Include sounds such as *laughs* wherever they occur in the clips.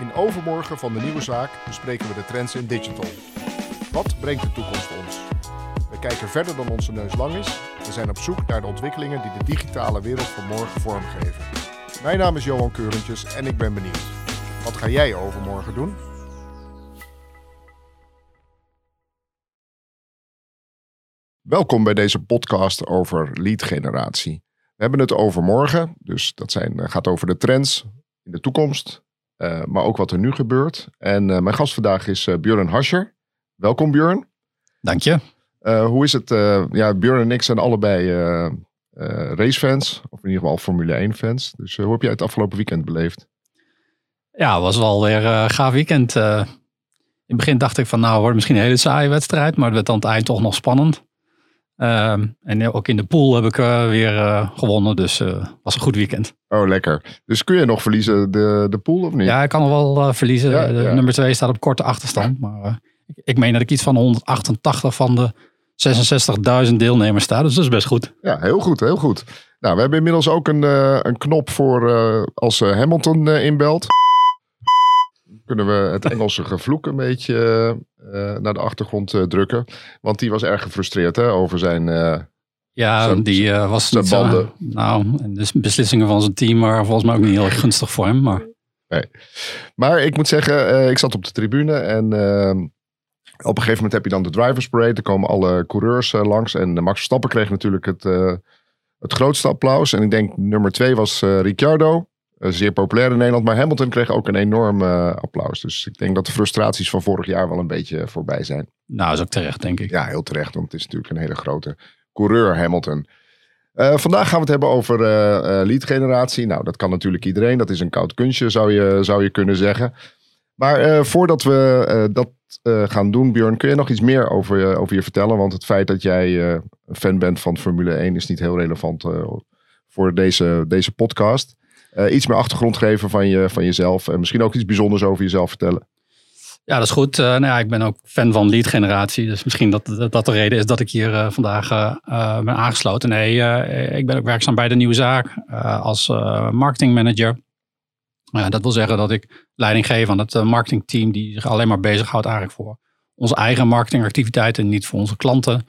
In overmorgen van de nieuwe zaak bespreken we de trends in digital. Wat brengt de toekomst ons? We kijken verder dan onze neus lang is. We zijn op zoek naar de ontwikkelingen die de digitale wereld van morgen vormgeven. Mijn naam is Johan Keurentjes en ik ben benieuwd. Wat ga jij overmorgen doen? Welkom bij deze podcast over lead generatie. We hebben het over morgen, dus dat zijn, eh, gaat over de trends in de toekomst, uh, maar ook wat er nu gebeurt. En uh, mijn gast vandaag is uh, Björn Hascher. Welkom Björn. Dank je. hoe is het? ja, Björn en ik zijn allebei racefans, of in ieder geval Formule 1 fans. Dus hoe heb jij het afgelopen weekend beleefd? Ja, het was wel weer een gaaf weekend. in het begin dacht ik van nou wordt misschien een hele saaie wedstrijd, maar het werd aan het eind toch nog spannend. Ehm, en ook in de pool heb ik uh, weer uh, gewonnen, dus het uh, was een goed weekend. Oh, lekker. Dus kun je nog verliezen de, de pool of niet? Ja, ik kan nog wel verliezen. Ja, de, ja. Nummer 2 staat op korte achterstand. Maar ik, ik meen dat ik iets van 188 van de 66.000 deelnemers sta, dus dat is best goed. Ja, heel goed, heel goed. Nou, we hebben inmiddels ook een, een knop voor als Hamilton inbelt kunnen we het Engelse gevloek een beetje naar de achtergrond uh, drukken. Want die was erg gefrustreerd hè, over zijn. Uh, ja, zijn, die was zijn banden. nou, de beslissingen van zijn team waren volgens mij ook niet heel gunstig voor hem. Maar, nee. maar ik moet zeggen, ik zat op de tribune en op een gegeven moment heb je dan de drivers parade. Er komen alle coureurs langs. En Max Verstappen kreeg natuurlijk het, het grootste applaus. En ik denk nummer twee was Ricciardo. Eh, zeer populair in Nederland. Maar Hamilton kreeg ook een enorm uh, applaus. Dus ik denk dat de frustraties van vorig jaar wel een beetje voorbij zijn. Nou, is ook terecht, denk ik. Ja, heel terecht. Want het is natuurlijk een hele grote coureur, Hamilton. Uh, vandaag gaan we het hebben over uh, lead generatie. Nou, dat kan natuurlijk iedereen. Dat is een koud kunstje, zou je, zou je kunnen zeggen. Maar voordat we dat gaan doen, Björn, kun je nog iets meer over, over je vertellen? Want het feit dat jij een fan bent van Formule 1 is niet heel relevant voor deze, deze podcast. Uh, iets meer achtergrond geven van, je, van jezelf. En misschien ook iets bijzonders over jezelf vertellen. Ja, dat is goed. Uh, nou ja, ik ben ook fan van lead generatie. Dus misschien dat dat, de reden is dat ik hier uh, vandaag ben aangesloten. Nee, ik ben ook werkzaam bij de nieuwe zaak als marketingmanager. dat wil zeggen dat ik leiding geef aan het marketingteam die zich alleen maar bezighoudt eigenlijk voor onze eigen marketingactiviteiten, niet voor onze klanten.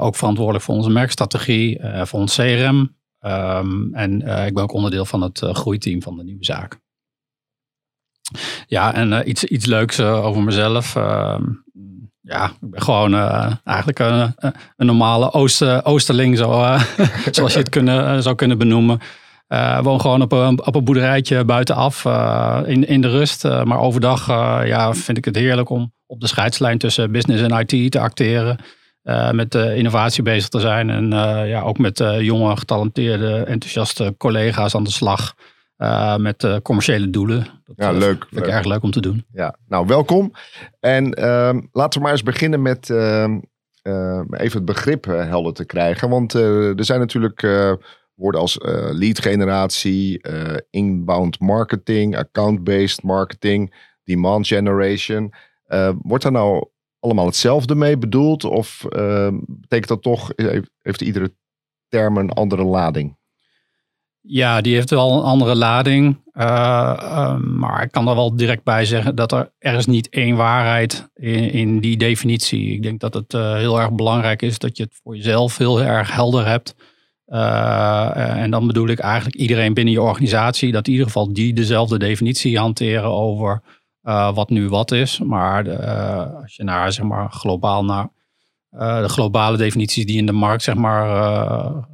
ook verantwoordelijk voor onze merkstrategie, voor ons CRM, Um, en uh, ik ben ook onderdeel van het uh, groeiteam van de nieuwe zaak. Ja, en uh, iets, iets leuks over mezelf. Ehm, ja, ik ben gewoon eigenlijk een, een normale Ooster, Oosterling, zo, *laughs* zoals je het kunnen, zou kunnen benoemen. woon gewoon op een, op een boerderijtje buitenaf in, in de rust. maar overdag ja, vind ik het heerlijk om op de scheidslijn tussen business en IT te acteren. Uh, met uh, innovatie bezig te zijn. En uh, ja, ook met jonge, getalenteerde, enthousiaste collega's aan de slag. met commerciële doelen. Dat ja, leuk. vind leuk. ik erg leuk om te doen. Ja, nou welkom. En ehm, laten we maar eens beginnen met ehm, even het begrip helder te krijgen. Want er zijn natuurlijk woorden als lead generatie, inbound marketing, account-based marketing, demand generation. wordt er nou allemaal hetzelfde mee bedoeld? Of uh, betekent dat toch, heeft iedere term een andere lading? Ja, die heeft wel een andere lading. Uh, maar ik kan er wel direct bij zeggen dat er, er is niet één waarheid in, in die definitie. Ik denk dat het heel erg belangrijk is dat je het voor jezelf heel erg helder hebt. en dan bedoel ik eigenlijk iedereen binnen je organisatie, dat in ieder geval die dezelfde definitie hanteren over uh, wat nu wat is. Maar de, uh, als je naar, zeg maar, globaal naar uh, de globale definities die in de markt, zeg maar,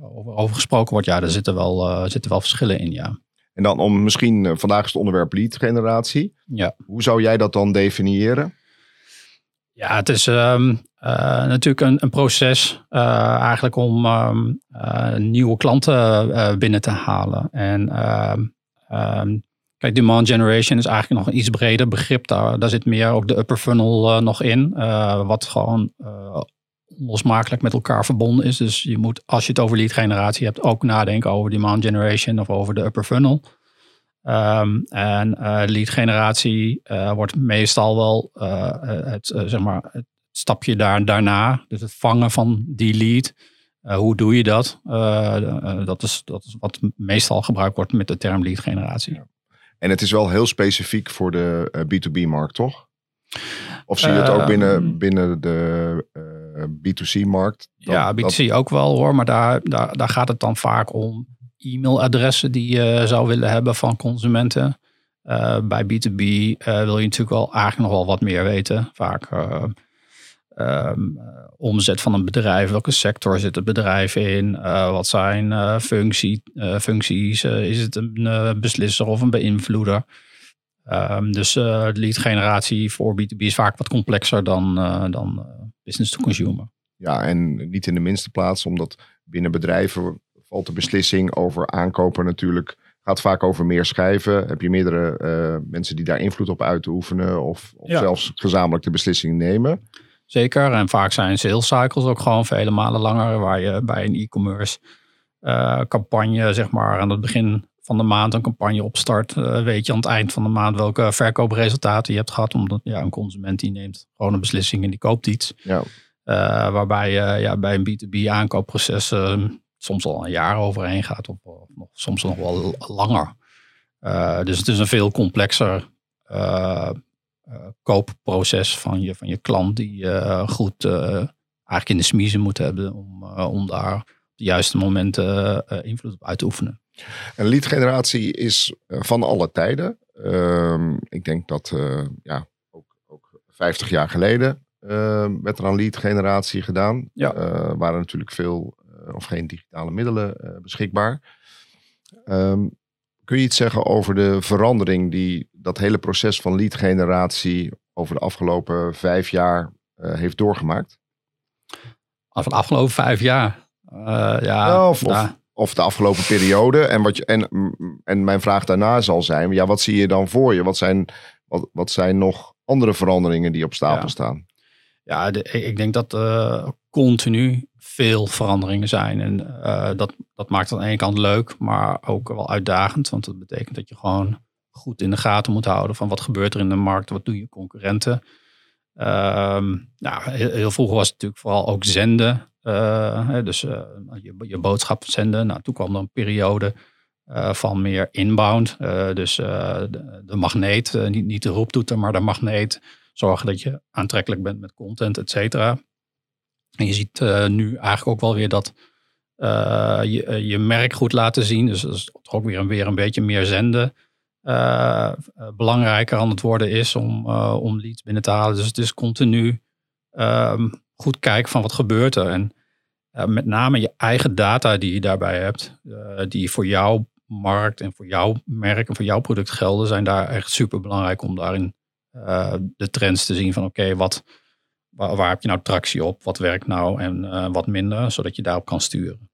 over, over, gesproken wordt, ja, daar zitten wel, zitten wel verschillen in, ja. En dan om misschien, vandaag is het onderwerp lead generatie. Ja. Hoe zou jij dat dan definiëren? Ja, het is um, natuurlijk een, een proces eigenlijk om um, nieuwe klanten binnen te halen. En um, Kijk, demand generation is eigenlijk nog een iets breder begrip. Daar, daar zit meer ook de upper funnel uh, nog in. Uh, wat gewoon uh, losmakelijk met elkaar verbonden is. Dus je moet, als je het over lead generatie hebt, ook nadenken over demand generation of over de upper funnel. Um, en lead generatie wordt meestal wel het, zeg maar, het stapje daar, daarna. Dus het vangen van die lead. hoe doe je dat? dat, is, dat is wat meestal gebruikt wordt met de term lead generatie. En het is wel heel specifiek voor de B2B-markt, toch? Of zie je het ook binnen, Ehm, binnen de B2C-markt? ja, B2C ook wel hoor, maar daar, daar, daar gaat het dan vaak om e-mailadressen die je zou willen hebben van consumenten. Eh, bij B2B eh, wil je natuurlijk wel eigenlijk nog wel wat meer weten. Vaak eh, ehm, eh, omzet van een bedrijf, welke sector zit het bedrijf in, Eh, wat zijn eh, functie, functies, is het een beslisser of een beïnvloeder. Ehm, dus eh lead generatie voor B2B is vaak wat complexer dan, dan business to consumer. Ja, en niet in de minste plaats, omdat binnen bedrijven valt de beslissing over aankopen natuurlijk. Gaat vaak over meer schijven. Heb je meerdere mensen die daar invloed op uitoefenen of, of Ja. zelfs gezamenlijk de beslissing nemen? Zeker. En vaak zijn sales cycles ook gewoon vele malen langer. Waar je bij een e-commerce eh, campagne, zeg maar, aan het begin van de maand een campagne opstart. eh, weet je aan het eind van de maand welke verkoopresultaten je hebt gehad. Omdat ja, een consument die neemt gewoon een beslissing en die koopt iets. Ja. Eh, waarbij je ja, bij een B2B aankoopproces eh, soms al een jaar overheen gaat. Of, of nog, soms nog wel langer. Dus het is een veel complexer koopproces van je, van je klant. Die je eh, goed eh, eigenlijk in de smiezen moet hebben. Om, eh, om daar op de juiste momenten eh, invloed op uit te oefenen. En lead generatie is eh, van alle tijden. Ehm, ik denk dat eh, ja, ook, ook 50 jaar geleden eh, werd er aan lead generatie gedaan. Ja. Eh, waren natuurlijk veel eh, of geen digitale middelen eh, beschikbaar. Ehm, kun je iets zeggen over de verandering die dat hele proces van lead generatie over de afgelopen vijf jaar eh, heeft doorgemaakt? Van de afgelopen vijf jaar. Eh, ja, Ja, of- of- de afgelopen periode. En, wat je, en, en mijn vraag daarna zal zijn: ja, wat zie je dan voor je? Wat zijn, wat, wat zijn nog andere veranderingen die op stapel Ja. staan? Ja, de, ik denk dat er continu veel veranderingen zijn. En dat, dat maakt aan de ene kant leuk, maar ook wel uitdagend. Want dat betekent dat je gewoon goed in de gaten moet houden van wat gebeurt er in de markt, wat doen je concurrenten. Ehm, nou, heel, heel vroeger was het natuurlijk vooral ook zenden. eh, dus eh, je, je boodschap zenden. Nou, toen kwam er een periode eh, van meer inbound. Dus de, de magneet, niet, niet de roeptoeter, maar de magneet zorgen dat je aantrekkelijk bent met content, et cetera. En je ziet nu eigenlijk ook wel weer dat je, je merk goed laten zien. Dus dat is toch ook weer een, weer een beetje meer zenden. Eh, eh, belangrijker aan het worden is om, eh, om leads binnen te halen. Dus het is continu ehm, goed kijken van wat gebeurt er. En met name je eigen data die je daarbij hebt, die voor jouw markt en voor jouw merk en voor jouw product gelden, zijn daar echt super belangrijk om daarin de trends te zien van oké, wat waar, waar heb je nou tractie op, wat werkt nou en wat minder, zodat je daarop kan sturen.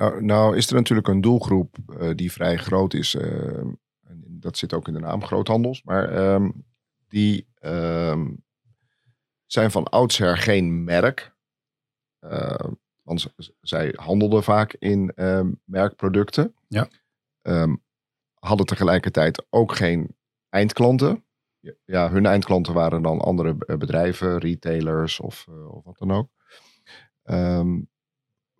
Nou, nou is er natuurlijk een doelgroep eh, die vrij groot is. eh, en dat zit ook in de naam groothandels. Maar ehm, die ehm, zijn van oudsher geen merk. Eh, want zij handelden vaak in ehm, merkproducten. Ja. Hadden tegelijkertijd ook geen eindklanten. Ja, hun eindklanten waren dan andere bedrijven, retailers of, of wat dan ook. Ehm,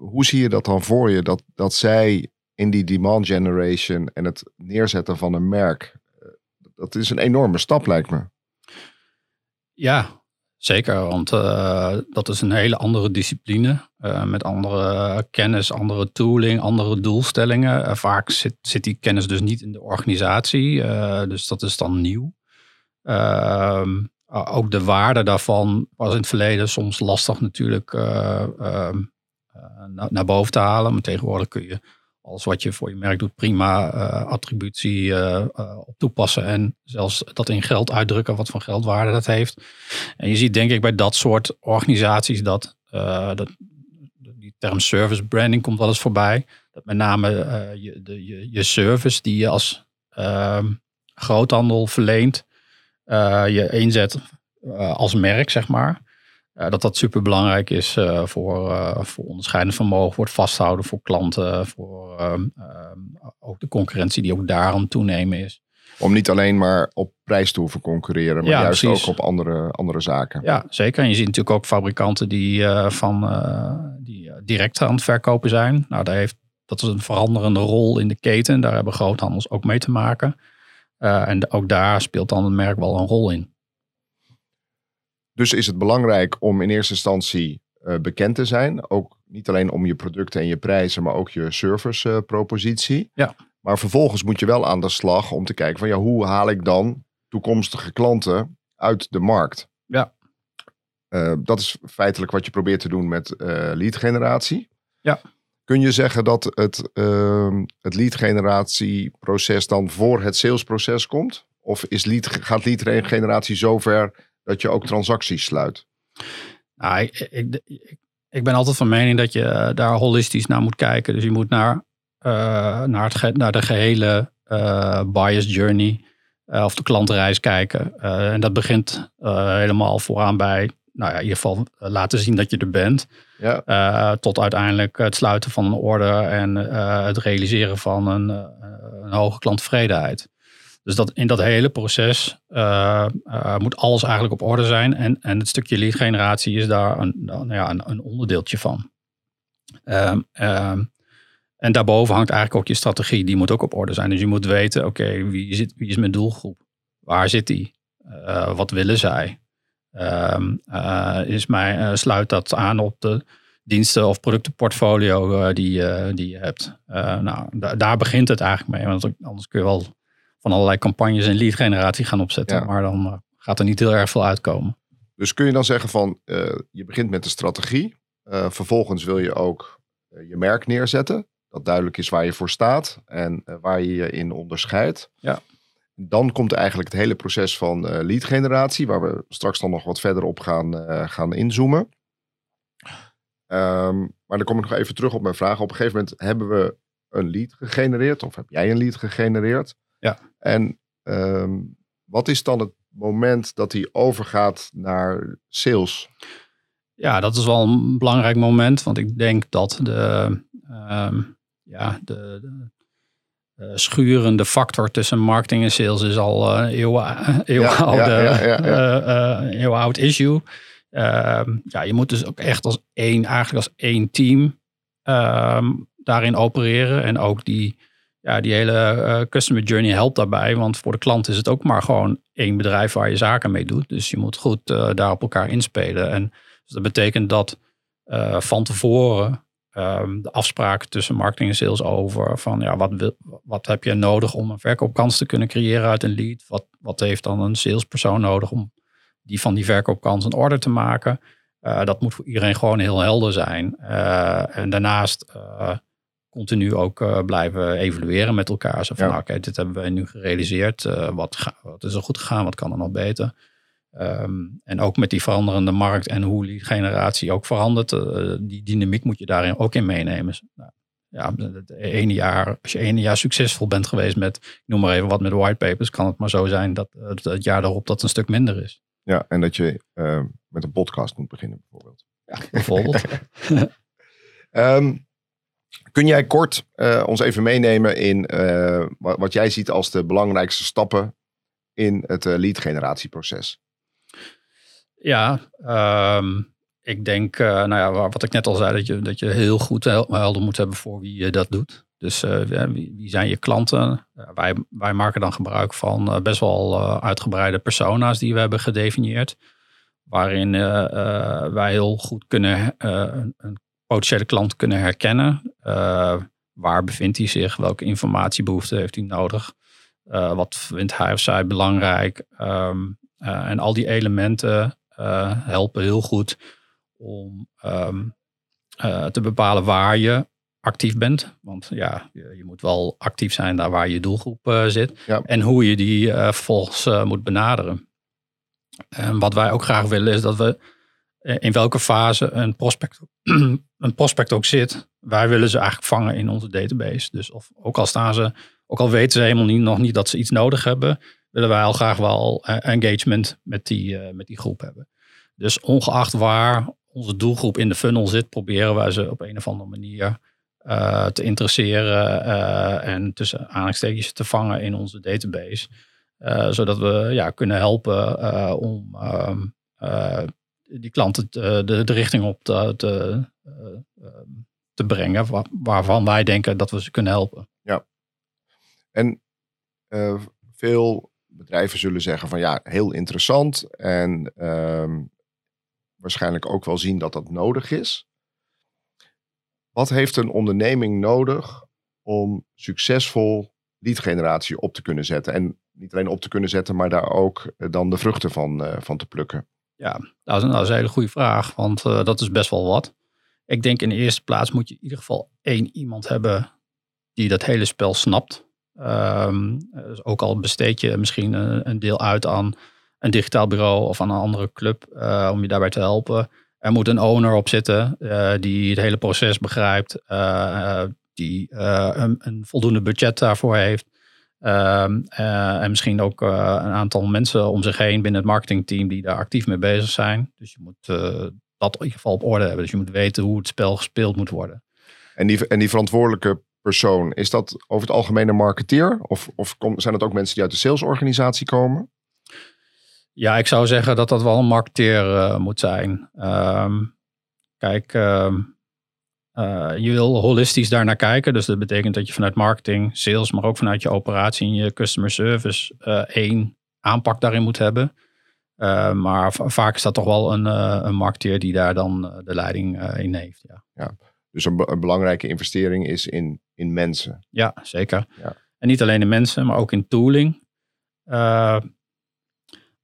hoe zie je dat dan voor je? Dat, dat zij in die demand generation en het neerzetten van een merk. eh, Dat is een enorme stap, lijkt me. Ja, zeker, want eh, dat is een hele andere discipline eh, met andere kennis, andere tooling, andere doelstellingen. Vaak zit, zit die kennis dus niet in de organisatie, dus dat is dan nieuw. Ehm, ook de waarde daarvan was in het verleden soms lastig natuurlijk eh, naar, boven te halen. Maar tegenwoordig kun je alles wat je voor je merk doet prima eh, attributie eh, toepassen. En zelfs dat in geld uitdrukken wat voor geldwaarde dat heeft. En je ziet denk ik bij dat soort organisaties dat, dat die term service branding komt wel eens voorbij. Dat met name je, de, je, je service die je als ehm, groothandel verleent, je inzet als merk, zeg maar. Eh, dat dat super belangrijk is eh, voor, eh, voor onderscheidend vermogen, voor het vasthouden voor klanten, voor ehm, ehm, ook de concurrentie die ook daarom toenemen is. Om niet alleen maar op prijs te hoeven concurreren, maar Ja, juist precies. ook op andere, andere zaken. Ja, zeker. En je ziet natuurlijk ook fabrikanten die, van, die direct aan het verkopen zijn. Nou, daar heeft dat is een veranderende rol in de keten. Daar hebben groothandels ook mee te maken. en ook daar speelt dan het merk wel een rol in. Dus is het belangrijk om in eerste instantie bekend te zijn. Ook niet alleen om je producten en je prijzen, maar ook je servicepropositie. ja. Maar vervolgens moet je wel aan de slag om te kijken van ja, hoe haal ik dan toekomstige klanten uit de markt? Ja. Uh, dat is feitelijk wat je probeert te doen met uh, lead generatie. Ja. Kun je zeggen dat het, uh, het lead generatieproces dan voor het salesproces komt? Of is lead, gaat lead generatie zover dat je ook transacties sluit? Nou, ik, ik, ik ben altijd van mening dat je eh, daar holistisch naar moet kijken. Dus je moet naar uh, naar, het, naar de gehele uh, buyer's journey uh, of de klantreis kijken. en dat begint helemaal vooraan bij, nou ja, in ieder geval laten zien dat je er bent. Ja. tot uiteindelijk het sluiten van een order en het realiseren van een, een hoge klanttevredenheid. Dus dat, in dat hele proces moet alles eigenlijk op orde zijn. En, en het stukje lead generatie is daar een, nou ja, een, een onderdeeltje van. Um, um, en daarboven hangt eigenlijk ook je strategie. Die moet ook op orde zijn. Dus je moet weten, oké, wie, zit, wie is mijn doelgroep? Waar zit die? Uh, wat willen zij? Uh, is mij, eh, sluit dat aan op de diensten of productenportfolio eh, die, die je hebt? nou, daar begint het eigenlijk mee. Want anders kun je wel van allerlei campagnes en lead generatie gaan opzetten. Ja. Maar dan gaat er niet heel erg veel uitkomen. Dus kun je dan zeggen van, je begint met de strategie. vervolgens wil je ook je merk neerzetten dat duidelijk is waar je voor staat en waar je je in onderscheidt. Ja. Dan komt eigenlijk het hele proces van lead generatie, waar we straks dan nog wat verder op gaan, gaan inzoomen. Um, maar dan kom ik nog even terug op mijn vraag. Op een gegeven moment hebben we een lead gegenereerd, of heb jij een lead gegenereerd? Ja. En um, wat is dan het moment dat die overgaat naar sales? Ja, dat is wel een belangrijk moment, want ik denk dat de, um, ja, de, de uh, schurende factor tussen marketing en sales is al een uh, eeuwen, eeuwen, ja, oude, ja, uh, issue. je moet dus ook echt als één, eigenlijk als één team um, daarin opereren. En ook die, ja, die hele customer journey helpt daarbij. Want voor de klant is het ook maar gewoon één bedrijf waar je zaken mee doet. Dus je moet goed daar op elkaar inspelen. En dus dat betekent dat van tevoren um, de afspraken tussen marketing en sales over van ja, wat, wat heb je nodig om een verkoopkans te kunnen creëren uit een lead? Wat, wat heeft dan een salespersoon nodig om die van die verkoopkans een order te maken? Dat moet voor iedereen gewoon heel helder zijn. En daarnaast continu ook blijven evalueren met elkaar. Zo van, ja. Nou, oké, okay, dit hebben we nu gerealiseerd. wat, ga, wat is er goed gegaan? Wat kan er nog beter? Um, en ook met die veranderende markt en hoe die generatie ook verandert, uh, die dynamiek moet je daarin ook in meenemen. Nou, ja, het ene jaar, als je ene jaar succesvol bent geweest met, ik noem maar even wat met whitepapers, kan het maar zo zijn dat het jaar daarop dat een stuk minder is. Ja, en dat je met een podcast moet beginnen bijvoorbeeld. Ja, bijvoorbeeld. um, *laughs* *laughs* kun jij kort ons even meenemen in wat, wat, jij ziet als de belangrijkste stappen in het lead generatieproces? Ja, um, ik denk, nou ja, wat ik net al zei, dat je, dat je heel goed helder moet hebben voor wie je dat doet. Dus wie, wie, zijn je klanten? Wij, wij maken dan gebruik van best wel uitgebreide persona's die we hebben gedefinieerd. Waarin wij heel goed kunnen een potentiële klant kunnen herkennen. waar bevindt hij zich? Welke informatiebehoeften heeft hij nodig? wat vindt hij of zij belangrijk? Um, en al die elementen helpen heel goed om um, uh, te bepalen waar je actief bent. Want ja, je, je, moet wel actief zijn daar waar je doelgroep zit. Ja. En hoe je die vervolgens moet benaderen. En wat wij ook graag willen is dat we in welke fase een prospect, *clears throat* een prospect ook zit. Wij willen ze eigenlijk vangen in onze database. Dus of, ook al staan ze, ook al weten ze helemaal niet, nog niet dat ze iets nodig hebben willen wij al graag wel engagement met die, uh, met die groep hebben. Dus ongeacht waar onze doelgroep in de funnel zit, proberen wij ze op een of andere manier te interesseren en tussen aanhalingstekens te vangen in onze database. zodat we ja, kunnen helpen om die klanten te, de, richting op te, te, te brengen waarvan wij denken dat we ze kunnen helpen. Ja. En veel bedrijven zullen zeggen van ja, heel interessant en ehm, waarschijnlijk ook wel zien dat dat nodig is. Wat heeft een onderneming nodig om succesvol leadgeneratie op te kunnen zetten? En niet alleen op te kunnen zetten, maar daar ook eh, dan de vruchten van, van te plukken? Ja, dat is, een, hele goede vraag, want uh, dat is best wel wat. Ik denk in de eerste plaats moet je in ieder geval één iemand hebben die dat hele spel snapt. Um, dus ook al besteed je misschien een, deel uit aan een digitaal bureau of aan een andere club uh, om je daarbij te helpen. Er moet een owner op zitten uh, die het hele proces begrijpt, die een, voldoende budget daarvoor heeft. Um, en misschien ook een aantal mensen om zich heen binnen het marketingteam die daar actief mee bezig zijn. Dus je moet dat in ieder geval op orde hebben. Dus je moet weten hoe het spel gespeeld moet worden. En die, en die verantwoordelijke persoon, is dat over het algemeen een marketeer? Of, of zijn het ook mensen die uit de salesorganisatie komen? Ja, ik zou zeggen dat dat wel een marketeer moet zijn. Um, kijk, uh, uh, je wil holistisch daar naar kijken. Dus dat betekent dat je vanuit marketing, sales, maar ook vanuit je operatie en je customer service eh, één aanpak daarin moet hebben. maar vaak is dat toch wel een, een marketeer die daar dan de leiding in heeft. Ja. ja. Dus een, een, belangrijke investering is in, in mensen. Ja, zeker. Ja. En niet alleen in mensen, maar ook in tooling.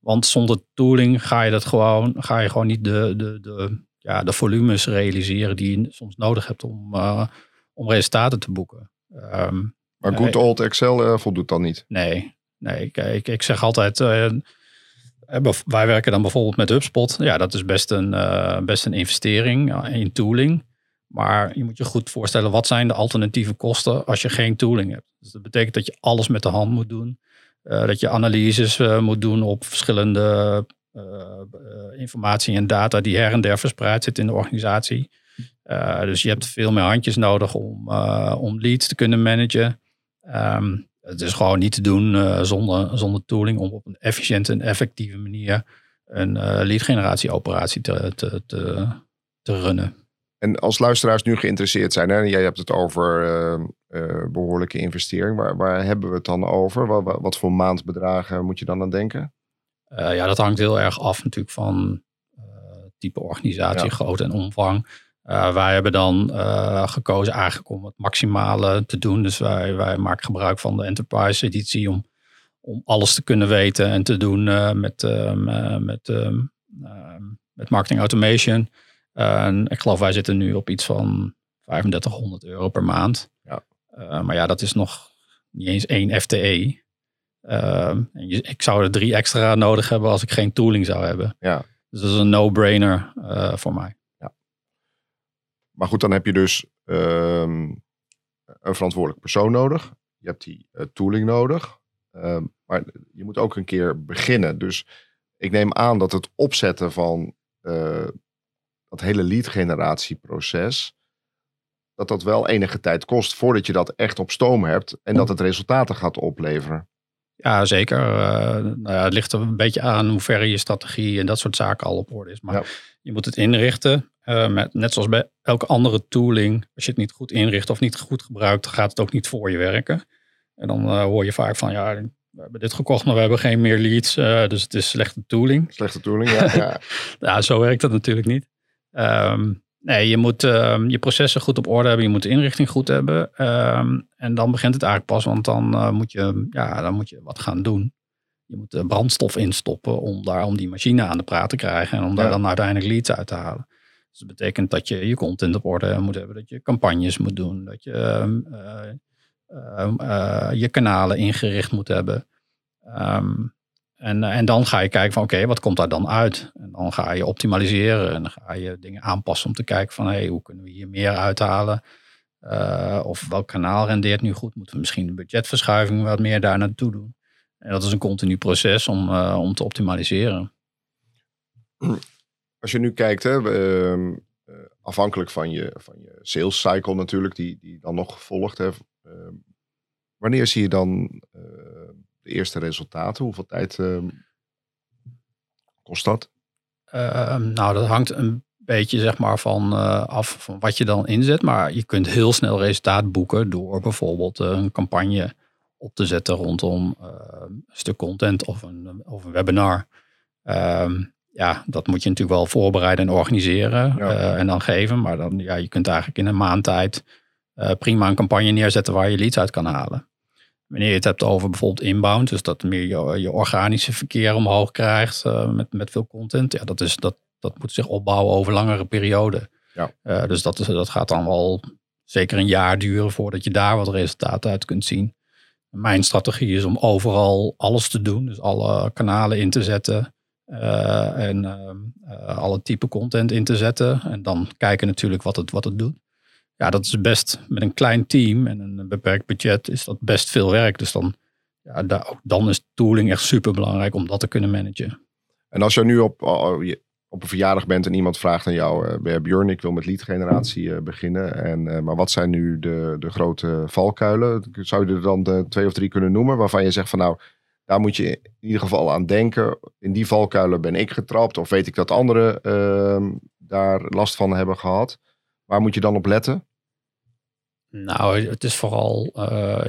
Want zonder tooling ga je dat gewoon, ga je gewoon niet de, de, de, ja, de volumes realiseren die je soms nodig hebt om, uh, om resultaten te boeken. Um, maar good old Excel uh, voldoet dan niet? Nee, nee ik, ik, ik zeg altijd, uh, wij werken dan bijvoorbeeld met HubSpot. Ja, dat is best een, best een investering in tooling. Maar je moet je goed voorstellen, wat zijn de alternatieve kosten als je geen tooling hebt? Dus dat betekent dat je alles met de hand moet doen. Uh, dat je analyses uh, moet doen op verschillende informatie en data die her en der verspreid zit in de organisatie. dus je hebt veel meer handjes nodig om, om leads te kunnen managen. Um, het is gewoon niet te doen zonder, zonder tooling om op een efficiënte en effectieve manier een lead generatie operatie te, te, te, runnen. En als luisteraars nu geïnteresseerd zijn, hè, jij hebt het over behoorlijke investering, waar, waar hebben we het dan over? Wat, wat voor maandbedragen moet je dan aan denken? Uh, ja, dat hangt heel erg af natuurlijk van type organisatie, ja. grootte en omvang. wij hebben dan gekozen eigenlijk om het maximale te doen. Dus wij, wij maken gebruik van de enterprise editie om, om alles te kunnen weten en te doen met, met, met marketing automation. En ik geloof wij zitten nu op iets van 3500 euro per maand. Ja. Maar ja, dat is nog niet eens één FTE. Ehm, ik zou er drie extra nodig hebben als ik geen tooling zou hebben. Ja. Dus dat is een no-brainer uh, voor mij. Ja. Maar goed, dan heb je dus um, een verantwoordelijk persoon nodig. Je hebt die uh, tooling nodig. Um, maar je moet ook een keer beginnen. Dus ik neem aan dat het opzetten van dat hele lead generatieproces, dat dat wel enige tijd kost voordat je dat echt op stoom hebt en dat het resultaten gaat opleveren. Ja, zeker. Uh, nou ja, het ligt er een beetje aan hoe ver je strategie en dat soort zaken al op orde is. Maar je moet het inrichten. Uh, met, net zoals bij elke andere tooling. Als je het niet goed inricht of niet goed gebruikt, dan gaat het ook niet voor je werken. En dan uh, hoor je vaak van ja, we hebben dit gekocht, maar we hebben geen meer leads. dus het is slechte tooling. Slechte tooling, ja. ja. *laughs* ja zo werkt dat natuurlijk niet. Um, nee, je moet um, je processen goed op orde hebben. Je moet de inrichting goed hebben. Um, en dan begint het eigenlijk pas, want dan, uh, moet je, ja, dan moet je wat gaan doen. Je moet de brandstof instoppen om, daar, om die machine aan de praat te krijgen. En om daar dan uiteindelijk leads uit te halen. Dus dat betekent dat je je content op orde moet hebben. Dat je campagnes moet doen. Dat je uh, uh, je kanalen ingericht moet hebben. Um, en, eh, en dan ga je kijken van oké, wat komt daar dan uit? En dan ga je optimaliseren en dan ga je dingen aanpassen om te kijken van hey, hoe kunnen we hier meer uithalen? Uh, of welk kanaal rendeert nu goed? Moeten we misschien de budgetverschuiving wat meer daar naartoe doen? En dat is een continu proces om, uh, om te optimaliseren. Als je nu kijkt, hè, uh, afhankelijk van je, van je sales cycle natuurlijk, die, die dan nog volgt. Ehm, wanneer zie je dan de eerste resultaten? Hoeveel tijd uh, kost dat? Uh, nou, dat hangt een beetje zeg maar van af van wat je dan inzet. Maar je kunt heel snel resultaat boeken door bijvoorbeeld een campagne op te zetten rondom een stuk content of een, of een webinar. Ehm, ja, dat moet je natuurlijk wel voorbereiden en organiseren en dan geven. Maar dan, ja, je kunt eigenlijk in een maand tijd prima een campagne neerzetten waar je leads uit kan halen. Wanneer je het hebt over bijvoorbeeld inbound, dus dat meer je, je organische verkeer omhoog krijgt uh, met, met veel content, ja, dat, is, dat, dat moet zich opbouwen over langere perioden. Ja. Uh, dus dat, is, dat gaat dan wel zeker een jaar duren voordat je daar wat resultaten uit kunt zien. Mijn strategie is om overal alles te doen, dus alle kanalen in te zetten uh, en alle type content in te zetten. En dan kijken natuurlijk wat het, wat het doet ja, dat is best met een klein team en een beperkt budget is dat best veel werk. Dus dan, ja, daar, ook dan is tooling echt super belangrijk om dat te kunnen managen. En als je nu op, op een verjaardag bent en iemand vraagt aan jou, uh, Björn, ik wil met lead generatie uh, beginnen. En, uh, maar wat zijn nu de, de grote valkuilen? Zou je er dan de twee of drie kunnen noemen waarvan je zegt van nou, daar moet je in ieder geval aan denken. In die valkuilen ben ik getrapt of weet ik dat anderen ehm, daar last van hebben gehad. Waar moet je dan op letten? Nou, het is vooral, uh,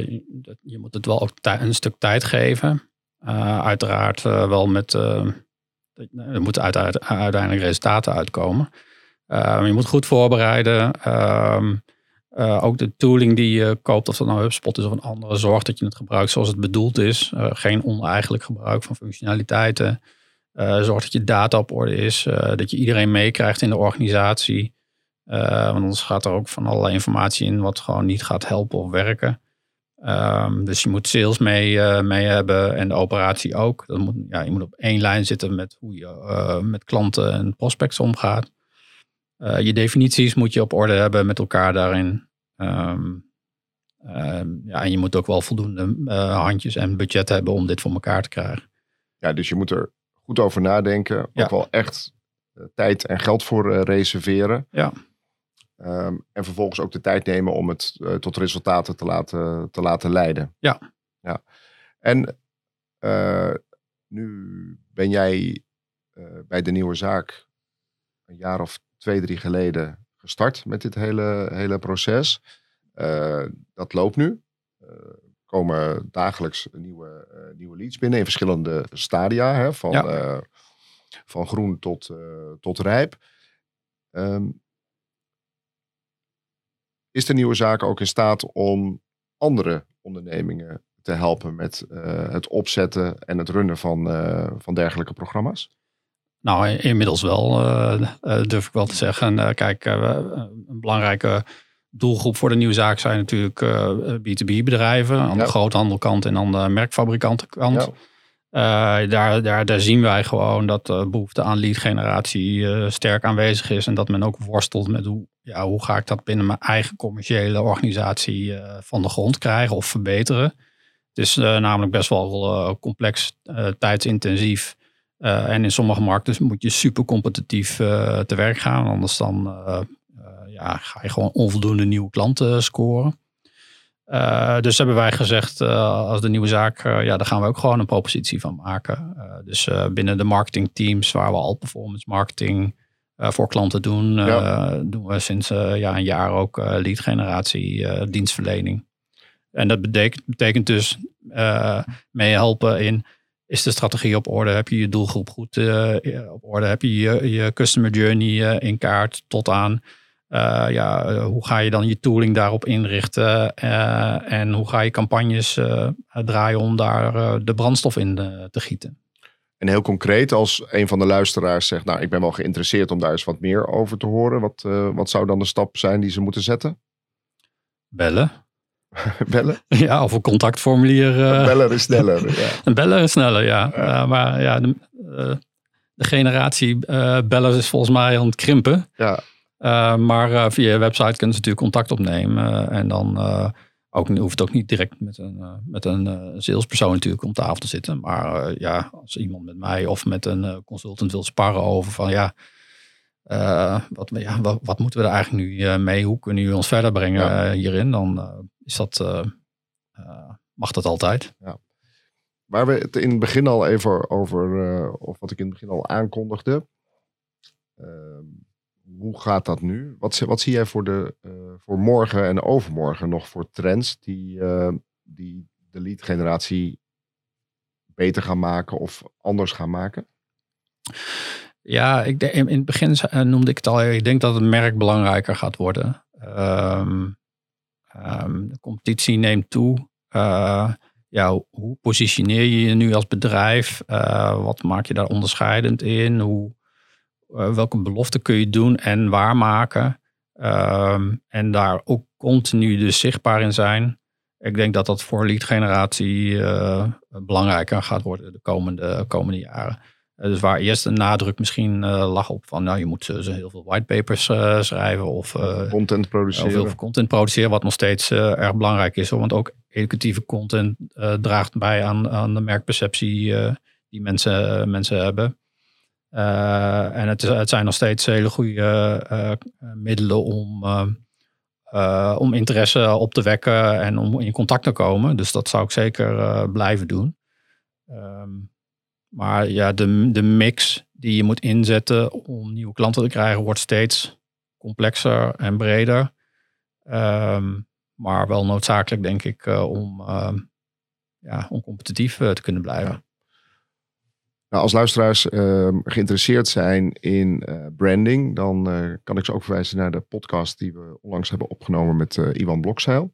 je moet het wel ook een stuk tijd geven. Uh, uiteraard uh, wel met, er moeten uiteindelijk resultaten uitkomen. je moet goed voorbereiden. Ehm, ook de tooling die je koopt, of dat nou HubSpot is of een andere, zorg dat je het gebruikt zoals het bedoeld is. geen oneigenlijk gebruik van functionaliteiten. zorg dat je data op orde is, dat je iedereen meekrijgt in de organisatie. Uh, want anders gaat er ook van allerlei informatie in wat gewoon niet gaat helpen of werken. Um, dus je moet sales mee, uh, mee hebben en de operatie ook. Dat moet, ja, je moet op één lijn zitten met hoe je uh, met klanten en prospects omgaat. je definities moet je op orde hebben met elkaar daarin. Um, ja, en je moet ook wel voldoende handjes en budget hebben om dit voor elkaar te krijgen. Ja, dus je moet er goed over nadenken. Ook ja. wel echt tijd en geld voor reserveren. Ja. Um, en vervolgens ook de tijd nemen om het uh, tot resultaten te laten, te laten leiden. Ja. ja. En uh, nu ben jij uh, bij de nieuwe zaak een jaar of twee, drie geleden gestart met dit hele, hele proces. dat loopt nu. Er komen dagelijks nieuwe, nieuwe leads binnen in verschillende stadia. Hè, van, ja. van groen tot, tot rijp. Um, is de nieuwe zaak ook in staat om andere ondernemingen te helpen met uh, het opzetten en het runnen van, uh, van dergelijke programma's? Nou, inmiddels wel, uh, durf ik wel te zeggen. kijk, een belangrijke doelgroep voor de nieuwe zaak zijn natuurlijk B2B bedrijven. Aan de groothandelkant en aan de merkfabrikantenkant. Ja. Uh, daar, daar, daar zien wij gewoon dat de behoefte aan lead generatie uh, sterk aanwezig is. En dat men ook worstelt met hoe, ja, hoe ga ik dat binnen mijn eigen commerciële organisatie uh, van de grond krijgen of verbeteren. Het is namelijk best wel complex, tijdsintensief. en in sommige markten moet je super competitief te werk gaan. Anders dan ja, ga je gewoon onvoldoende nieuwe klanten scoren. Uh, dus hebben wij gezegd, uh, als de nieuwe zaak, uh, ja, daar gaan we ook gewoon een propositie van maken. dus binnen de marketingteams, waar we al performance marketing voor klanten doen, doen we sinds ja, een jaar ook lead generatie, dienstverlening. En dat betekent, betekent dus meehelpen in, is de strategie op orde? Heb je je doelgroep goed op orde? Heb je je, je customer journey in kaart tot aan uh, ja, eh, hoe ga je dan je tooling daarop inrichten? Uh, en hoe ga je campagnes draaien om daar de brandstof in te gieten? En heel concreet, als een van de luisteraars zegt, nou, ik ben wel geïnteresseerd om daar eens wat meer over te horen. Wat, wat zou dan de stap zijn die ze moeten zetten? Bellen. *laughs* bellen? *laughs* Ja, of een contactformulier. bellen is sneller. *laughs* Ja. bellen is sneller, ja. ja. maar ja, de, de generatie bellen is volgens mij aan het krimpen. Ja. Uh, maar uh, via je website kunnen ze natuurlijk contact opnemen. en dan ook, hoeft het ook niet direct met een, met een salespersoon natuurlijk om tafel te zitten. Maar ja, als iemand met mij of met een consultant wil sparren over van ja, wat, ja wat, wat, moeten we er eigenlijk nu mee? Hoe kunnen jullie ons verder brengen ja. hierin? Dan is dat, mag dat altijd. Ja. Waar we het in het begin al even over, of wat ik in het begin al aankondigde. Ehm, hoe gaat dat nu? Wat, wat zie jij voor, de, voor morgen en overmorgen nog voor trends die, die de lead generatie beter gaan maken of anders gaan maken? Ja, ik in, het begin noemde ik het al. Ik denk dat het merk belangrijker gaat worden. Um, de competitie neemt toe. Ja, hoe positioneer je je nu als bedrijf? Wat maak je daar onderscheidend in? Hoe, uh, welke beloften kun je doen en waarmaken? Um, en daar ook continu dus zichtbaar in zijn. Ik denk dat dat voor lead generatie belangrijker gaat worden de komende, komende jaren. Eh, dus waar eerst een nadruk misschien lag op van, nou, je moet uh, heel veel whitepapers schrijven of content produceren. Of heel veel content produceren, wat nog steeds erg belangrijk is. Want ook educatieve content draagt bij aan, aan de merkperceptie die mensen, mensen hebben. En het, zijn nog steeds hele goede middelen om, om interesse op te wekken en om in contact te komen. Dus dat zou ik zeker blijven doen. Um, maar ja, de, de mix die je moet inzetten om nieuwe klanten te krijgen, wordt steeds complexer en breder. Um, maar wel noodzakelijk, denk ik, om, ja, om competitief te kunnen blijven. Nou, als luisteraars ehm, geïnteresseerd zijn in branding, dan kan ik ze ook verwijzen naar de podcast die we onlangs hebben opgenomen met Iwan Blokzeil.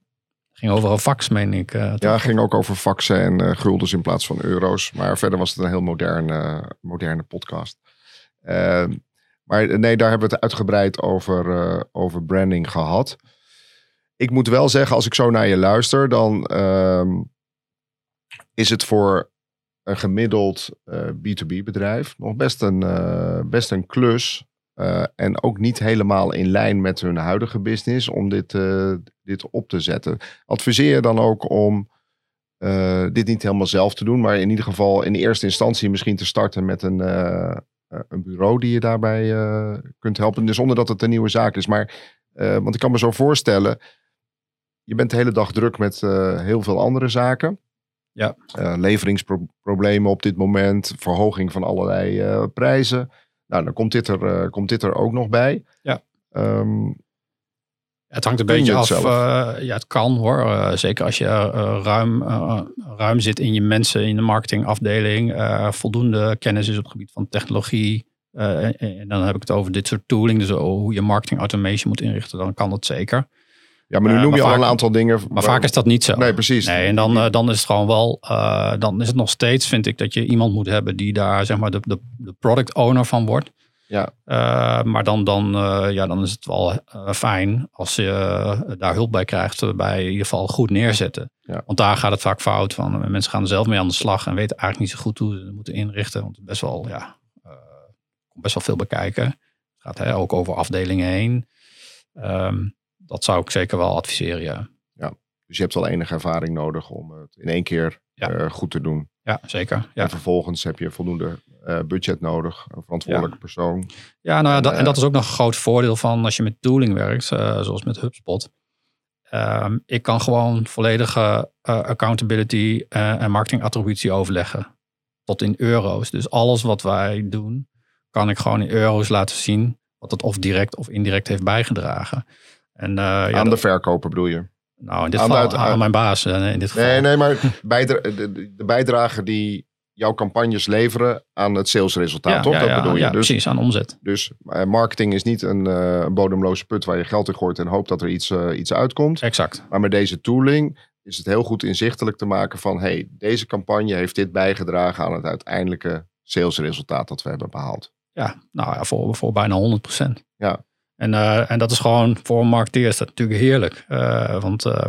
Ging over een fax, meen ik. Ja, ging ook over faxen en guldens in plaats van euro's. Maar verder was het een heel moderne, moderne podcast. Uh, maar nee, daar hebben we het uitgebreid over, over branding gehad. Ik moet wel zeggen, als ik zo naar je luister, dan ehm, is het voor een gemiddeld B2B bedrijf nog best een, best een klus uh, en ook niet helemaal in lijn met hun huidige business om dit, dit op te zetten. Adviseer je dan ook om dit niet helemaal zelf te doen, maar in ieder geval in eerste instantie misschien te starten met een, een bureau die je daarbij kunt helpen. Dus zonder dat het een nieuwe zaak is. Maar, want ik kan me zo voorstellen, je bent de hele dag druk met heel veel andere zaken. Ja. leveringsproblemen op dit moment, verhoging van allerlei prijzen. Nou, dan komt dit er, uh, komt dit er ook nog bij. Ja. Um, het hangt een beetje af. Ja, het kan hoor. Zeker als je ruim, ruim zit in je mensen in de marketingafdeling. voldoende kennis is op het gebied van technologie. En, en, dan heb ik het over dit soort tooling. Dus hoe je marketing automation moet inrichten. Dan kan dat zeker. Ja, maar nu noem je al een aantal dingen. Maar vaak is dat niet zo. Nee, precies. Nee, en dan, dan is het gewoon wel, uh, dan is het nog steeds, vind ik, dat je iemand moet hebben die daar, zeg maar, de, de, de product owner van wordt. Ja. Uh, maar dan, dan, uh, ja, dan is het wel fijn als je daar hulp bij krijgt, bij in ieder geval goed neerzetten. Ja. Want daar gaat het vaak fout van. Mensen gaan er zelf mee aan de slag en weten eigenlijk niet zo goed hoe ze het moeten inrichten. Want best wel, ja, best wel veel bekijken. Het gaat hè, ook over afdelingen heen. Um, dat zou ik zeker wel adviseren, ja. Ja, dus je hebt wel enige ervaring nodig om het in één keer uh, goed te doen. Ja, zeker. Ja. En vervolgens heb je voldoende uh, budget nodig, een verantwoordelijke ja. persoon. Ja, nou en, dat, en dat is ook nog een groot voordeel van als je met tooling werkt, zoals met HubSpot. Um, ik kan gewoon volledige accountability en marketingattributie overleggen. Tot in euro's. Dus alles wat wij doen, kan ik gewoon in euro's laten zien. Wat het of direct of indirect heeft bijgedragen. En, uh, aan de verkoper bedoel je? Nou, in dit aan geval aan mijn baas. Uh, in dit geval. Nee, nee, maar *laughs* bijdra de, de bijdrage die jouw campagnes leveren aan het salesresultaat, ja, toch? Ja, dat bedoel je? Ja, dus, precies, aan omzet. Dus uh, marketing is niet een uh, bodemloze put waar je geld in gooit en hoopt dat er iets, iets uitkomt. Exact. Maar met deze tooling is het heel goed inzichtelijk te maken van, hey, deze campagne heeft dit bijgedragen aan het uiteindelijke salesresultaat dat we hebben behaald. Ja, nou ja, voor, voor bijna 100%. Ja. En, uh, en dat is gewoon voor een marketeer is dat natuurlijk heerlijk. Uh, want uh,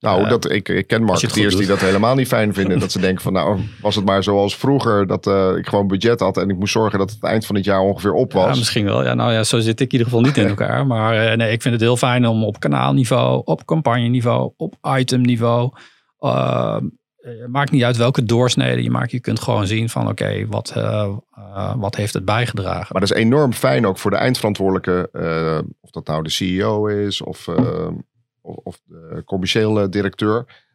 nou, dat, ik, ik ken marketeers die dat helemaal niet fijn vinden. dat ze denken van nou, was het maar zoals vroeger. Dat ik gewoon budget had en ik moest zorgen dat het eind van het jaar ongeveer op was. Ja, misschien wel. Ja, nou ja, zo zit ik in ieder geval niet in *laughs* elkaar. Maar nee, ik vind het heel fijn om op kanaalniveau, op campagneniveau, op itemniveau eh, maakt niet uit welke doorsnede je maakt. Je kunt gewoon zien van oké, wat, uh, uh, wat heeft het bijgedragen. Maar dat is enorm fijn ook voor de eindverantwoordelijke. Of dat nou de CEO is of, of de commerciële directeur.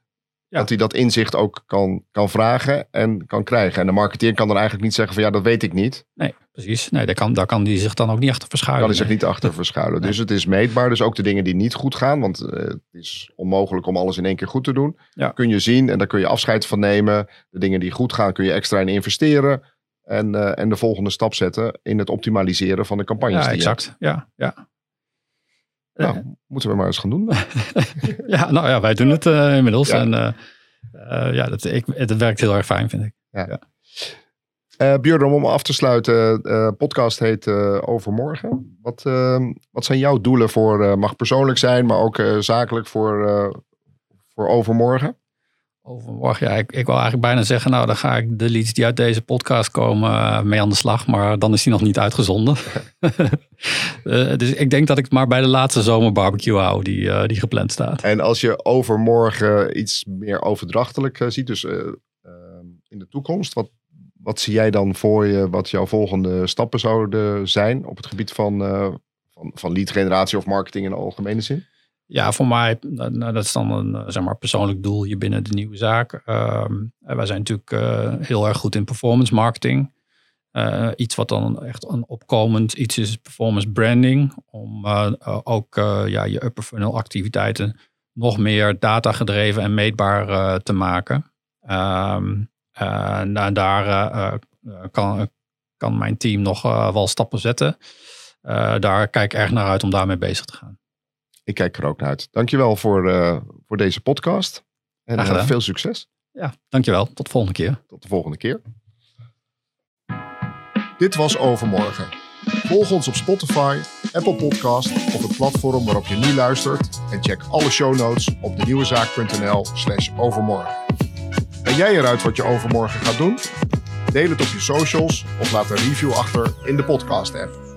Dat hij dat inzicht ook kan, kan vragen en kan krijgen. En de marketeer kan dan eigenlijk niet zeggen van ja, dat weet ik niet. Nee, precies. Nee, daar kan, daar kan die zich dan ook niet achter verschuilen. Kan hij zich niet achter *laughs* verschuilen. Dus het is meetbaar. Dus ook de dingen die niet goed gaan. Want uh, het is onmogelijk om alles in één keer goed te doen. Ja. Kun je zien en daar kun je afscheid van nemen. De dingen die goed gaan kun je extra in investeren. En, uh, en de volgende stap zetten in het optimaliseren van de campagnes. Ja, die je exact. Ja, ja. Nou, moeten we maar eens gaan doen. *laughs* ja, nou ja, wij doen het uh, inmiddels. Ja. En uh, ja, dat, ik, het werkt heel erg fijn, vind ik. Ja. ja. Uh, Björn, om af te sluiten, de podcast heet Overmorgen. Wat, wat zijn jouw doelen voor, mag persoonlijk zijn, maar ook zakelijk voor, voor overmorgen? Overmorgen, ja, ik, ik wil eigenlijk bijna zeggen, nou dan ga ik de leads die uit deze podcast komen mee aan de slag, maar dan is die nog niet uitgezonden. uh, *laughs* dus ik denk dat ik maar bij de laatste zomerbarbecue hou die, uh, die gepland staat. En als je overmorgen iets meer overdrachtelijk uh, ziet, dus in de toekomst, wat, wat zie jij dan voor je, wat jouw volgende stappen zouden zijn op het gebied van, van, van lead generatie of marketing in de algemene zin? Ja, voor mij, nou, dat is dan een zeg maar, persoonlijk doel hier binnen de nieuwe zaak. Uh, wij zijn natuurlijk uh, heel erg goed in performance marketing. Uh, iets wat dan echt een opkomend iets is, performance branding. Om ook ja, je upper funnel activiteiten nog meer data gedreven en meetbaar te maken. Um, nou, daar kan, kan mijn team nog wel stappen zetten. daar kijk ik erg naar uit om daarmee bezig te gaan. Ik kijk er ook naar uit. Dankjewel voor, uh, voor deze podcast. En uh, veel succes. Ja, dankjewel. Tot de volgende keer. Tot de volgende keer. Dit was Overmorgen. Volg ons op Spotify, Apple Podcast of het platform waarop je nu luistert. En check alle show notes op denieuwezaak.nl slash overmorgen. Ben jij eruit wat je overmorgen gaat doen? Deel het op je socials of laat een review achter in de podcast app.